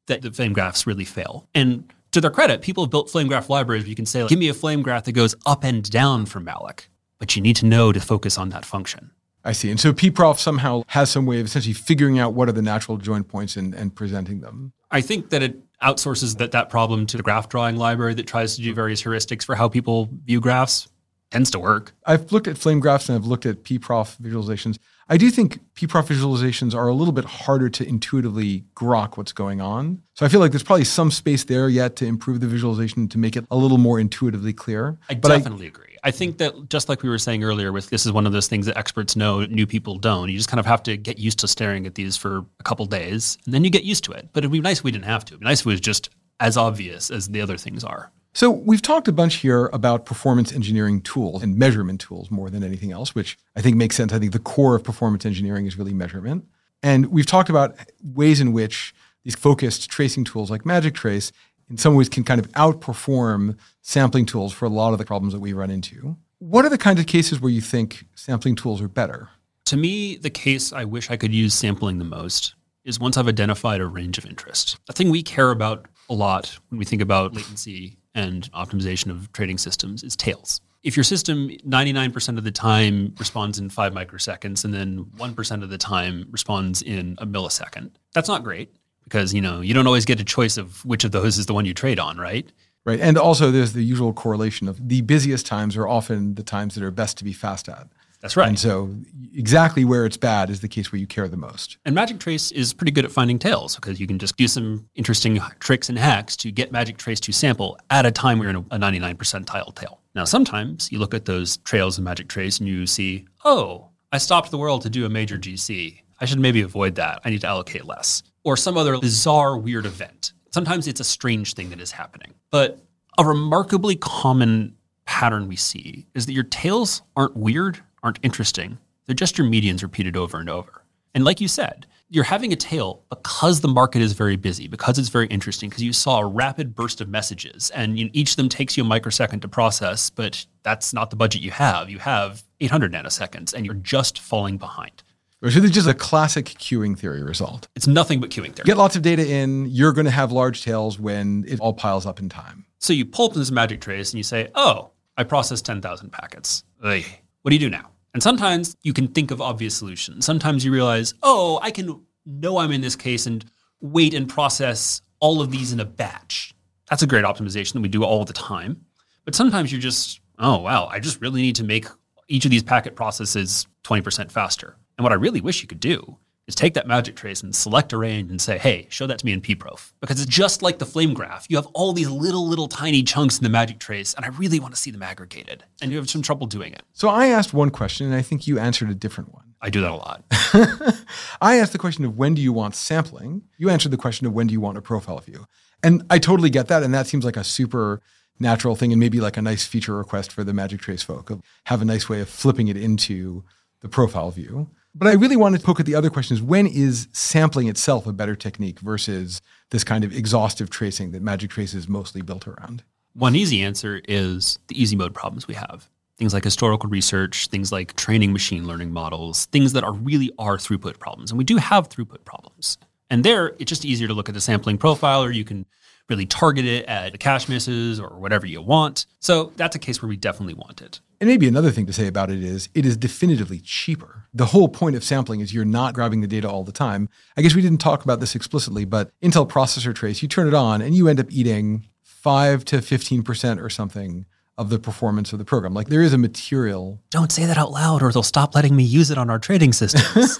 that the flame graphs really fail. And to their credit, people have built flame graph libraries where you can say, like, give me a flame graph that goes up and down from malloc, but you need to know to focus on that function. I see. And so pprof somehow has some way of essentially figuring out what are the natural join points and, and presenting them. I think that it outsources that, that problem to the graph drawing library that tries to do various heuristics for how people view graphs. Tends to work. I've looked at flame graphs and I've looked at pprof visualizations. I do think pprof visualizations are a little bit harder to intuitively grok what's going on. So I feel like there's probably some space there yet to improve the visualization to make it a little more intuitively clear. I but definitely I, agree. I think that just like we were saying earlier, with this is one of those things that experts know, new people don't. You just kind of have to get used to staring at these for a couple days, and then you get used to it. But it'd be nice if we didn't have to. It'd be nice if it was just as obvious as the other things are. So we've talked a bunch here about performance engineering tools and measurement tools more than anything else, which I think makes sense. I think the core of performance engineering is really measurement. And we've talked about ways in which these focused tracing tools like Magic Trace in some ways can kind of outperform sampling tools for a lot of the problems that we run into. What are the kinds of cases where you think sampling tools are better? To me, the case I wish I could use sampling the most is once I've identified a range of interest. A thing we care about a lot when we think about latency and optimization of trading systems is tails. If your system 99% of the time responds in five microseconds and then 1% of the time responds in a millisecond, that's not great because you know you don't always get a choice of which of those is the one you trade on, right? Right. And also there's the usual correlation of the busiest times are often the times that are best to be fast at. That's right. And so exactly where it's bad is the case where you care the most. And Magic Trace is pretty good at finding tails because you can just do some interesting tricks and hacks to get Magic Trace to sample at a time where you're in a 99 percentile tail. Now, sometimes you look at those trails in Magic Trace and you see, oh, I stopped the world to do a major GC. I should maybe avoid that. I need to allocate less. Or some other bizarre, weird event. Sometimes it's a strange thing that is happening. But a remarkably common pattern we see is that your tails aren't weird aren't interesting. They're just your medians repeated over and over. And like you said, you're having a tail because the market is very busy, because it's very interesting, because you saw a rapid burst of messages, and you know, each of them takes you a microsecond to process, but that's not the budget you have. You have 800 nanoseconds, and you're just falling behind. So this is just a classic queuing theory result. It's nothing but queuing theory. Get lots of data in, you're going to have large tails when it all piles up in time. So you pull up this magic trace and you say, oh, I processed 10,000 packets. Ugh. What do you do now? And sometimes you can think of obvious solutions. Sometimes you realize, oh, I can know I'm in this case and wait and process all of these in a batch. That's a great optimization that we do all the time. But sometimes you're just, oh, wow, I just really need to make each of these packet processes 20% faster. And what I really wish you could do is take that magic trace and select a range and say, hey, show that to me in pprof. Because it's just like the flame graph. You have all these little, little tiny chunks in the magic trace, and I really want to see them aggregated. And you have some trouble doing it. So I asked one question, and I think you answered a different one. I do that a lot. I asked the question of when do you want sampling? You answered the question of when do you want a profile view? And I totally get that. And that seems like a super natural thing and maybe like a nice feature request for the Magic Trace folk of have a nice way of flipping it into the profile view. But I really wanted to poke at the other question is when is sampling itself a better technique versus this kind of exhaustive tracing that Magic Trace is mostly built around? One easy answer is the easy mode problems we have. Things like historical research, things like training machine learning models, things that are really are throughput problems. And we do have throughput problems. And there, it's just easier to look at the sampling profile, or you can really target it at the cache misses or whatever you want. So that's a case where we definitely want it. And maybe another thing to say about it is it is definitively cheaper. The whole point of sampling is you're not grabbing the data all the time. I guess we didn't talk about this explicitly, but Intel processor trace, you turn it on and you end up eating 5 to 15% or something of the performance of the program. Like there is a material. Don't say that out loud or they'll stop letting me use it on our trading systems.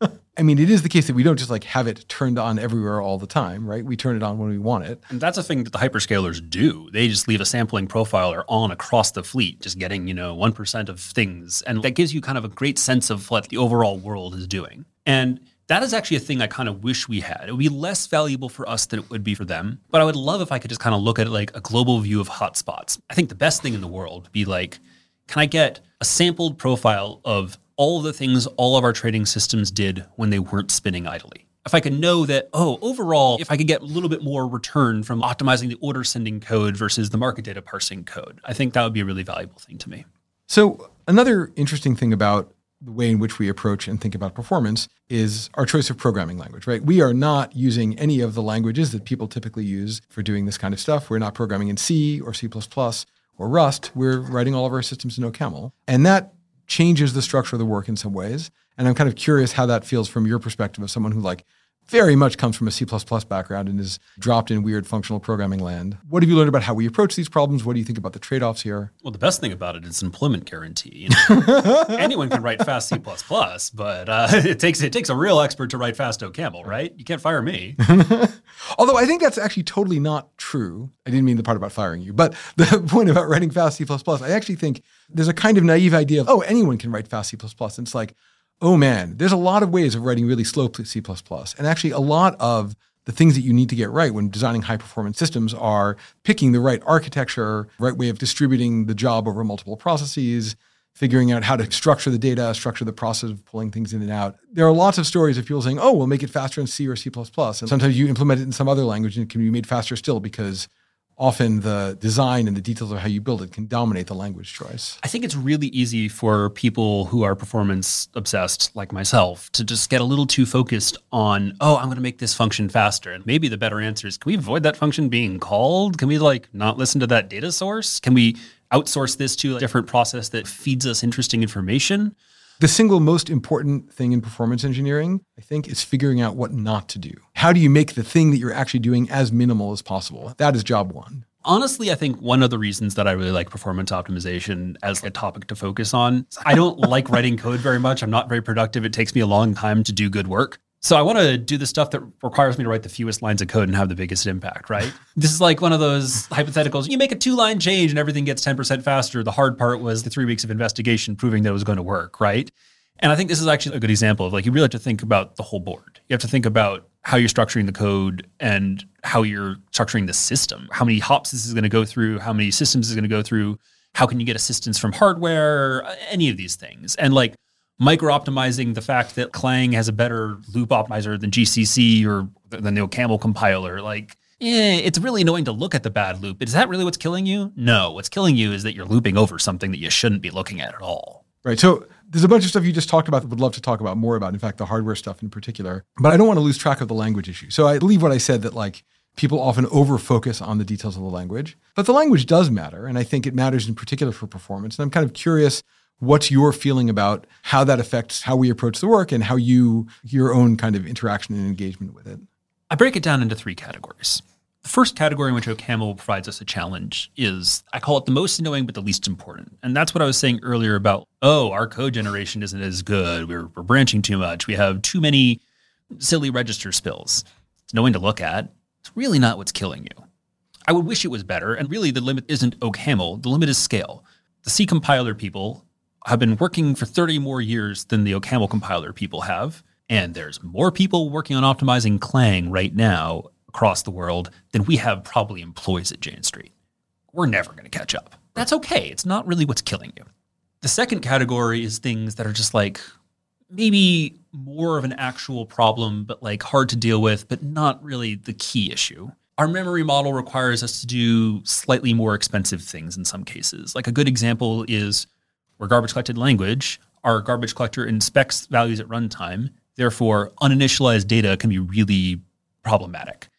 I mean, it is the case that we don't just like have it turned on everywhere all the time, right? We turn it on when we want it. And that's a thing that the hyperscalers do. They just leave a sampling profiler on across the fleet, just getting, you know, 1% of things. And that gives you kind of a great sense of what the overall world is doing. And that is actually a thing I kind of wish we had. It would be less valuable for us than it would be for them. But I would love if I could just kind of look at like a global view of hotspots. I think the best thing in the world would be like, can I get a sampled profile of all of the things all of our trading systems did when they weren't spinning idly. If I could know that, oh, overall, if I could get a little bit more return from optimizing the order sending code versus the market data parsing code, I think that would be a really valuable thing to me. So, another interesting thing about the way in which we approach and think about performance is our choice of programming language, right? We are not using any of the languages that people typically use for doing this kind of stuff. We're not programming in C or C or Rust. We're writing all of our systems in OCaml. And that changes the structure of the work in some ways. And I'm kind of curious how that feels from your perspective of someone who like very much comes from a C background and is dropped in weird functional programming land. What have you learned about how we approach these problems? What do you think about the trade offs here? Well, the best thing about it is employment guarantee. You know? Anyone can write fast C, but uh, it, takes, it takes a real expert to write fast OCaml, right? You can't fire me. Although I think that's actually totally not true. I didn't mean the part about firing you, but the point about writing fast C, I actually think there's a kind of naive idea of, oh, anyone can write fast C. And it's like, oh man, there's a lot of ways of writing really slow C. And actually, a lot of the things that you need to get right when designing high performance systems are picking the right architecture, right way of distributing the job over multiple processes, figuring out how to structure the data, structure the process of pulling things in and out. There are lots of stories of people saying, oh, we'll make it faster in C or C. And sometimes you implement it in some other language and it can be made faster still because often the design and the details of how you build it can dominate the language choice. I think it's really easy for people who are performance obsessed like myself to just get a little too focused on, oh, I'm going to make this function faster. And maybe the better answer is, can we avoid that function being called? Can we like not listen to that data source? Can we outsource this to a different process that feeds us interesting information? The single most important thing in performance engineering, I think, is figuring out what not to do. How do you make the thing that you're actually doing as minimal as possible? That is job one. Honestly, I think one of the reasons that I really like performance optimization as a topic to focus on, I don't like writing code very much. I'm not very productive. It takes me a long time to do good work. So I want to do the stuff that requires me to write the fewest lines of code and have the biggest impact, right? this is like one of those hypotheticals. You make a two line change and everything gets 10% faster. The hard part was the three weeks of investigation proving that it was going to work, right? And I think this is actually a good example of like you really have to think about the whole board. You have to think about how you're structuring the code and how you're structuring the system. How many hops this is going to go through, how many systems is going to go through, how can you get assistance from hardware, any of these things. And like micro optimizing the fact that Clang has a better loop optimizer than GCC or than the OCaml compiler. Like, eh, it's really annoying to look at the bad loop. Is that really what's killing you? No, what's killing you is that you're looping over something that you shouldn't be looking at at all. Right. So there's a bunch of stuff you just talked about that would love to talk about more about. In fact, the hardware stuff in particular. But I don't want to lose track of the language issue. So I believe what I said that like people often over focus on the details of the language, but the language does matter, and I think it matters in particular for performance. And I'm kind of curious what's your feeling about how that affects how we approach the work and how you your own kind of interaction and engagement with it i break it down into three categories the first category in which OCaml provides us a challenge is I call it the most annoying but the least important. And that's what I was saying earlier about, oh, our code generation isn't as good. We're, we're branching too much. We have too many silly register spills. It's annoying to look at. It's really not what's killing you. I would wish it was better. And really, the limit isn't OCaml, the limit is scale. The C compiler people have been working for 30 more years than the OCaml compiler people have. And there's more people working on optimizing Clang right now across the world than we have probably employees at Jane Street. We're never going to catch up. That's okay. It's not really what's killing you. The second category is things that are just like maybe more of an actual problem, but like hard to deal with, but not really the key issue. Our memory model requires us to do slightly more expensive things in some cases. Like a good example is we're garbage collected language. Our garbage collector inspects values at runtime. Therefore, uninitialized data can be really problematic.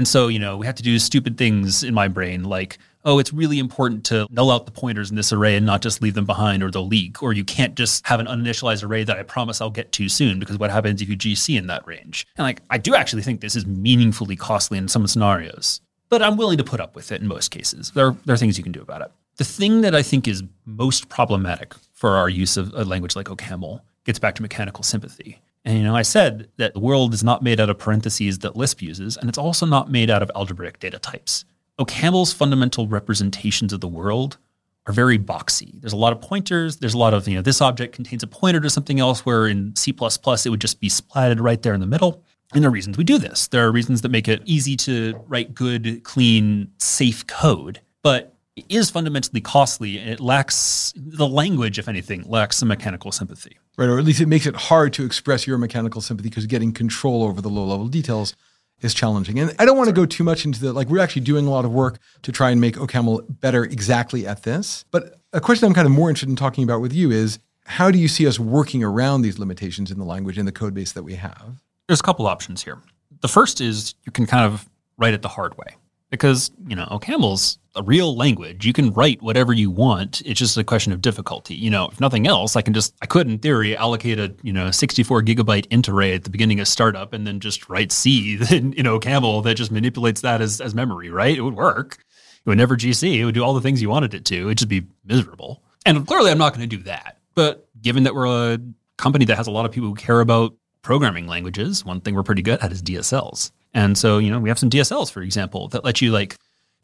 And so, you know, we have to do stupid things in my brain like, oh, it's really important to null out the pointers in this array and not just leave them behind or they'll leak. Or you can't just have an uninitialized array that I promise I'll get to soon because what happens if you GC in that range? And like, I do actually think this is meaningfully costly in some scenarios, but I'm willing to put up with it in most cases. There, there are things you can do about it. The thing that I think is most problematic for our use of a language like OCaml gets back to mechanical sympathy. And you know, I said that the world is not made out of parentheses that Lisp uses, and it's also not made out of algebraic data types. OCaml's fundamental representations of the world are very boxy. There's a lot of pointers. There's a lot of, you know, this object contains a pointer to something else, where in C it would just be splatted right there in the middle. And there are reasons we do this. There are reasons that make it easy to write good, clean, safe code. But it is fundamentally costly and it lacks the language, if anything, lacks some mechanical sympathy. Right, or at least it makes it hard to express your mechanical sympathy because getting control over the low level details is challenging. And I don't want to go too much into the like we're actually doing a lot of work to try and make OCaml better exactly at this. But a question I'm kind of more interested in talking about with you is how do you see us working around these limitations in the language in the code base that we have? There's a couple options here. The first is you can kind of write it the hard way because, you know, OCaml's a real language. You can write whatever you want. It's just a question of difficulty. You know, if nothing else, I can just, I could in theory allocate a, you know, 64 gigabyte int array at the beginning of startup and then just write C in, you know, Camel that just manipulates that as, as memory, right? It would work. It would never GC. It would do all the things you wanted it to. It'd just be miserable. And clearly I'm not going to do that. But given that we're a company that has a lot of people who care about programming languages, one thing we're pretty good at is DSLs. And so, you know, we have some DSLs, for example, that let you like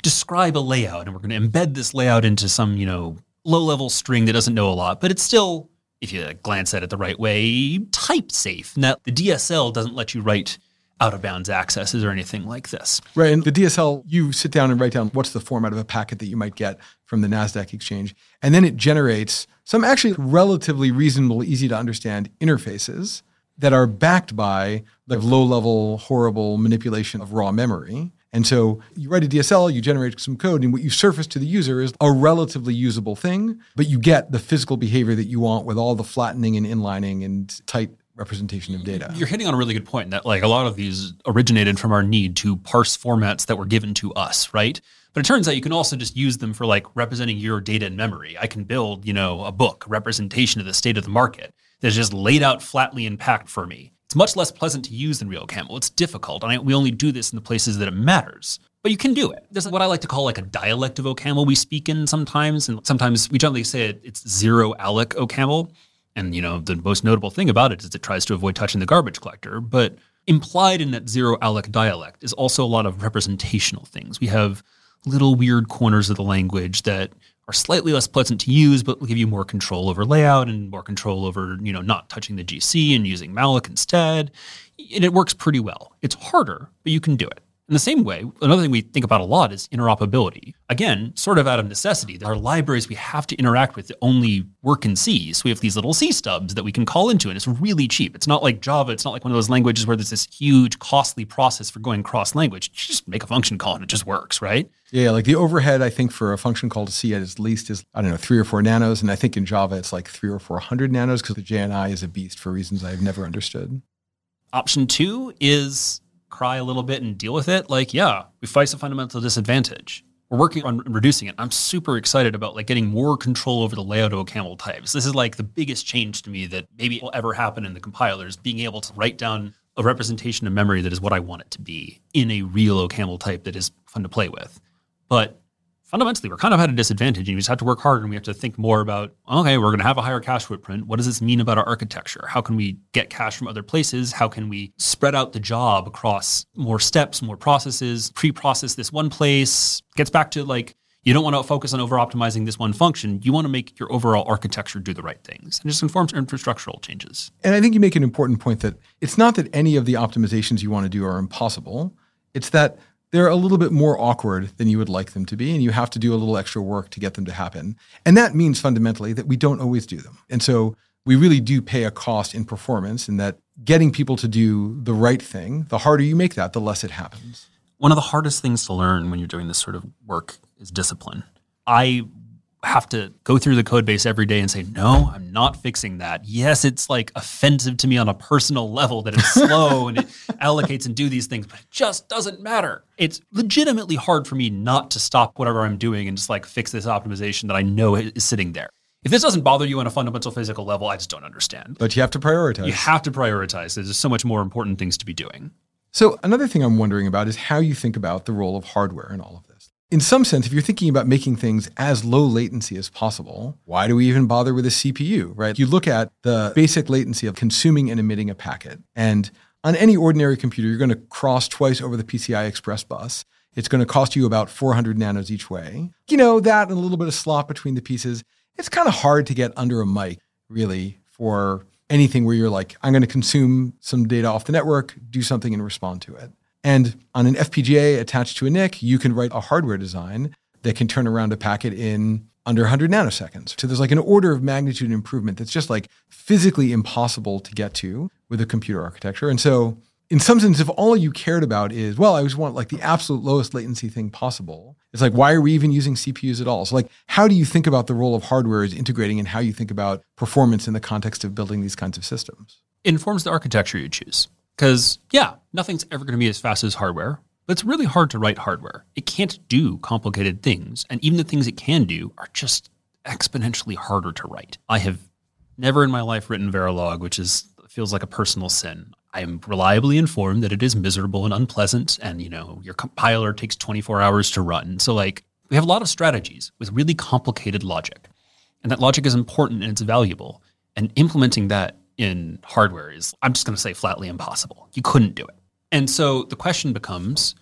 describe a layout and we're going to embed this layout into some, you know, low level string that doesn't know a lot, but it's still, if you glance at it the right way, type safe. Now, the DSL doesn't let you write out of bounds accesses or anything like this. Right. And the DSL, you sit down and write down what's the format of a packet that you might get from the NASDAQ exchange. And then it generates some actually relatively reasonable, easy to understand interfaces that are backed by the low level, horrible manipulation of raw memory. And so you write a DSL, you generate some code, and what you surface to the user is a relatively usable thing, but you get the physical behavior that you want with all the flattening and inlining and tight representation of data. You're hitting on a really good point that like a lot of these originated from our need to parse formats that were given to us, right? But it turns out you can also just use them for like representing your data in memory. I can build, you know, a book, representation of the state of the market that's just laid out flatly and packed for me. It's much less pleasant to use than real RealCamel. It's difficult, and I, we only do this in the places that it matters. But you can do it. This is what I like to call like a dialect of OCaml we speak in sometimes, and sometimes we generally say it, it's zero alloc OCaml. And you know the most notable thing about it is it tries to avoid touching the garbage collector. But implied in that zero alloc dialect is also a lot of representational things. We have little weird corners of the language that are slightly less pleasant to use, but will give you more control over layout and more control over, you know, not touching the GC and using malloc instead. And it works pretty well. It's harder, but you can do it. In the same way, another thing we think about a lot is interoperability. Again, sort of out of necessity. There are libraries we have to interact with that only work in C. So we have these little C stubs that we can call into, and it's really cheap. It's not like Java. It's not like one of those languages where there's this huge, costly process for going cross language. You just make a function call and it just works, right? Yeah, like the overhead, I think for a function call to C at least is, I don't know, three or four nanos. And I think in Java, it's like three or 400 nanos because the JNI is a beast for reasons I've never understood. Option two is cry a little bit and deal with it, like, yeah, we face a fundamental disadvantage. We're working on reducing it. I'm super excited about like getting more control over the layout of OCaml types. This is like the biggest change to me that maybe will ever happen in the compilers, being able to write down a representation of memory that is what I want it to be in a real OCaml type that is fun to play with. But fundamentally, we're kind of at a disadvantage and we just have to work harder and we have to think more about, okay, we're going to have a higher cache footprint. What does this mean about our architecture? How can we get cache from other places? How can we spread out the job across more steps, more processes, pre-process this one place? Gets back to like, you don't want to focus on over optimizing this one function. You want to make your overall architecture do the right things and just informs infrastructural changes. And I think you make an important point that it's not that any of the optimizations you want to do are impossible. It's that they're a little bit more awkward than you would like them to be, and you have to do a little extra work to get them to happen. And that means fundamentally that we don't always do them. And so we really do pay a cost in performance, in that getting people to do the right thing, the harder you make that, the less it happens. One of the hardest things to learn when you're doing this sort of work is discipline. I have to go through the code base every day and say, no, I'm not fixing that. Yes, it's like offensive to me on a personal level that it's slow and it allocates and do these things, but it just doesn't matter. It's legitimately hard for me not to stop whatever I'm doing and just like fix this optimization that I know is sitting there. If this doesn't bother you on a fundamental physical level, I just don't understand. But you have to prioritize. You have to prioritize. There's so much more important things to be doing. So another thing I'm wondering about is how you think about the role of hardware in all of in some sense, if you're thinking about making things as low latency as possible, why do we even bother with a CPU, right? You look at the basic latency of consuming and emitting a packet. And on any ordinary computer, you're going to cross twice over the PCI Express bus. It's going to cost you about 400 nanos each way. You know, that and a little bit of slop between the pieces. It's kind of hard to get under a mic, really, for anything where you're like, I'm going to consume some data off the network, do something and respond to it. And on an FPGA attached to a NIC, you can write a hardware design that can turn around a packet in under 100 nanoseconds. So there's like an order of magnitude improvement that's just like physically impossible to get to with a computer architecture. And so, in some sense, if all you cared about is, well, I just want like the absolute lowest latency thing possible, it's like, why are we even using CPUs at all? So, like, how do you think about the role of hardware as integrating and how you think about performance in the context of building these kinds of systems? Informs the architecture you choose. Because, yeah, nothing's ever going to be as fast as hardware. But it's really hard to write hardware. It can't do complicated things. And even the things it can do are just exponentially harder to write. I have never in my life written Verilog, which is feels like a personal sin. I am reliably informed that it is miserable and unpleasant, and you know your compiler takes 24 hours to run. So like we have a lot of strategies with really complicated logic, and that logic is important and it's valuable. And implementing that in hardware is, I'm just going to say, flatly impossible. You couldn't do it. And so the question becomes,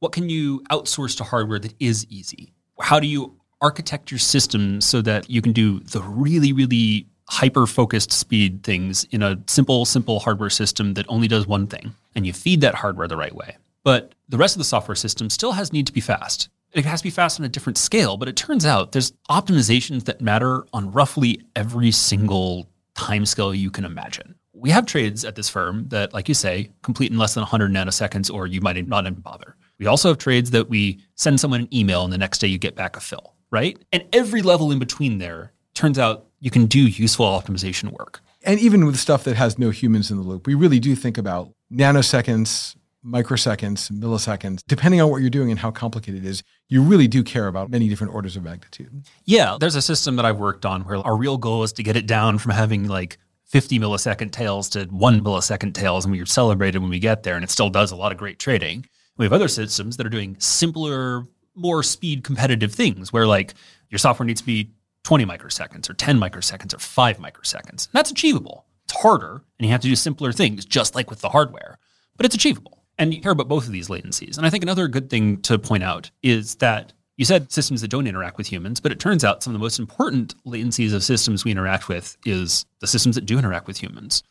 what can you outsource to hardware that is easy? How do you architect your system so that you can do the really, really hyper focused speed things in a simple, simple hardware system that only does one thing, and you feed that hardware the right way. But the rest of the software system still has need to be fast. It has to be fast on a different scale, but it turns out there's optimizations that matter on roughly every single timescale you can imagine. We have trades at this firm that, like you say, complete in less than 100 nanoseconds, or you might not even bother. We also have trades that we send someone an email and the next day you get back a fill, right? And every level in between there turns out you can do useful optimization work. And even with stuff that has no humans in the loop, we really do think about nanoseconds, microseconds, milliseconds, depending on what you're doing and how complicated it is, you really do care about many different orders of magnitude. Yeah, there's a system that I've worked on where our real goal is to get it down from having like 50 millisecond tails to one millisecond tails, and we are celebrated when we get there, and it still does a lot of great trading. We have other systems that are doing simpler, more speed competitive things where like your software needs to be 20 microseconds or 10 microseconds or 5 microseconds. And that's achievable. It's harder and you have to do simpler things, just like with the hardware, but it's achievable. And you care about both of these latencies. And I think another good thing to point out is that you said systems that don't interact with humans, but it turns out some of the most important latencies of systems we interact with is the systems that do interact with humans.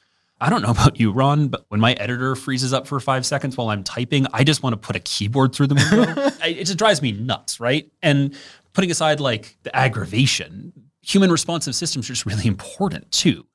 I don't know about you, Ron, but when my editor freezes up for five seconds while I'm typing, I just want to put a keyboard through the window. it just drives me nuts, right? And putting aside like the aggravation, human responsive systems are just really important too.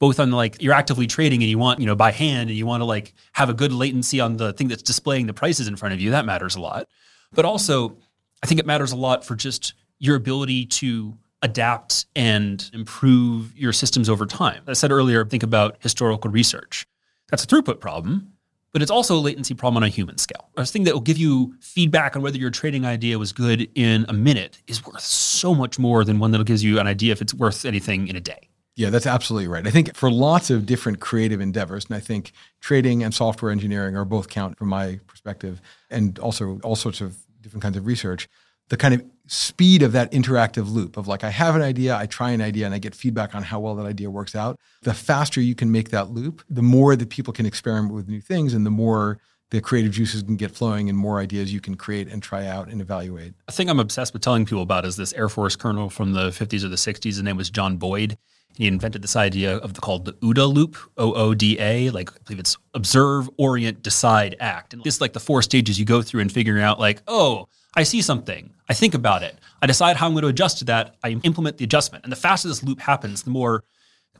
Both on like you're actively trading and you want, you know, by hand and you want to like have a good latency on the thing that's displaying the prices in front of you. That matters a lot. But also, I think it matters a lot for just your ability to adapt and improve your systems over time. I said earlier, think about historical research. That's a throughput problem, but it's also a latency problem on a human scale. A thing that will give you feedback on whether your trading idea was good in a minute is worth so much more than one that gives you an idea if it's worth anything in a day. Yeah, that's absolutely right. I think for lots of different creative endeavors, and I think trading and software engineering are both count from my perspective, and also all sorts of different kinds of research, the kind of speed of that interactive loop of like, I have an idea, I try an idea, and I get feedback on how well that idea works out. The faster you can make that loop, the more that people can experiment with new things and the more the creative juices can get flowing and more ideas you can create and try out and evaluate. A thing I'm obsessed with telling people about is this Air Force colonel from the 50s or the 60s. His name was John Boyd. He invented this idea of the, called the OODA loop, O O D A, like I believe it's observe, orient, decide, act. And this like the four stages you go through in figuring out like, oh, I see something. I think about it. I decide how I'm going to adjust to that. I implement the adjustment. And the faster this loop happens, the more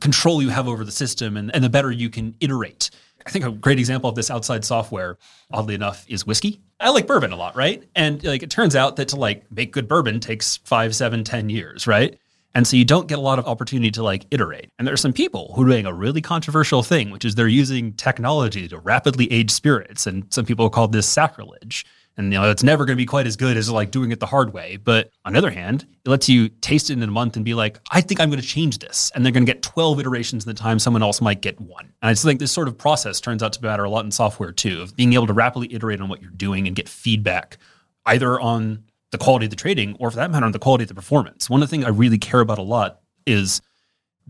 control you have over the system and, and the better you can iterate. I think a great example of this outside software, oddly enough, is whiskey. I like bourbon a lot, right? And like it turns out that to like make good bourbon takes five, seven, ten years, right? And so you don't get a lot of opportunity to like iterate. And there are some people who are doing a really controversial thing, which is they're using technology to rapidly age spirits. And some people call this sacrilege. And you know, it's never going to be quite as good as like doing it the hard way. But on the other hand, it lets you taste it in a month and be like, I think I'm going to change this. And they're going to get 12 iterations in the time someone else might get one. And I just think this sort of process turns out to matter a lot in software too, of being able to rapidly iterate on what you're doing and get feedback either on the quality of the trading or for that matter the quality of the performance. One of the things I really care about a lot is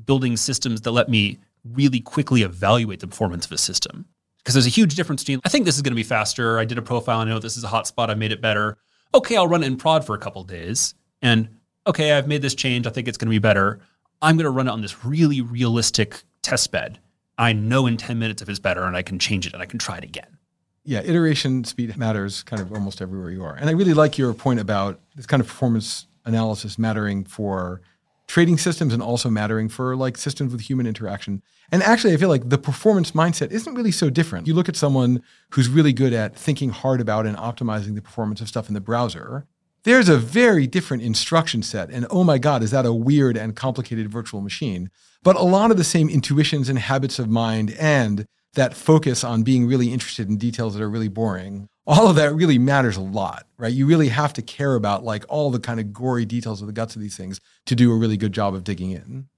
building systems that let me really quickly evaluate the performance of a system because there's a huge difference between I think this is going to be faster. I did a profile. I know this is a hot spot. I made it better. Okay, I'll run it in prod for a couple days, and okay, I've made this change. I think it's going to be better. I'm going to run it on this really realistic test bed. I know in 10 minutes if it's better, and I can change it and I can try it again. Yeah, iteration speed matters kind of almost everywhere you are. And I really like your point about this kind of performance analysis mattering for trading systems and also mattering for like systems with human interaction. And actually, I feel like the performance mindset isn't really so different. You look at someone who's really good at thinking hard about and optimizing the performance of stuff in the browser. There's a very different instruction set. And oh my God, is that a weird and complicated virtual machine? But a lot of the same intuitions and habits of mind and that focus on being really interested in details that are really boring, all of that really matters a lot, right? You really have to care about like all the kind of gory details of the guts of these things to do a really good job of digging in.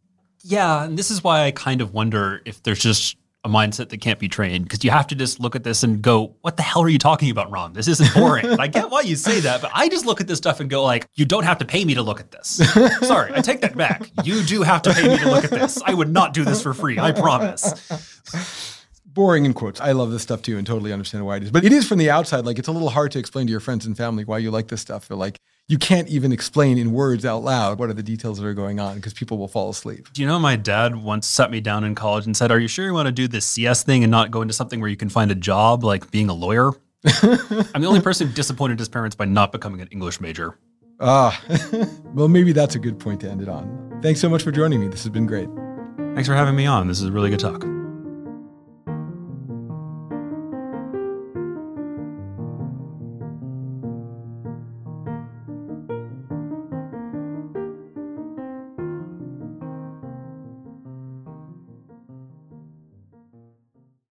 Yeah, and this is why I kind of wonder if there's just a mindset that can't be trained because you have to just look at this and go, "What the hell are you talking about, Ron? This isn't boring." I get why you say that, but I just look at this stuff and go, "Like, you don't have to pay me to look at this." Sorry, I take that back. You do have to pay me to look at this. I would not do this for free. I promise. Boring in quotes. I love this stuff too and totally understand why it is. But it is from the outside, like it's a little hard to explain to your friends and family why you like this stuff. They're like, you can't even explain in words out loud what are the details that are going on because people will fall asleep. Do you know my dad once sat me down in college and said, Are you sure you want to do this CS thing and not go into something where you can find a job like being a lawyer? I'm the only person who disappointed his parents by not becoming an English major. Ah, well, maybe that's a good point to end it on. Thanks so much for joining me. This has been great. Thanks for having me on. This is a really good talk.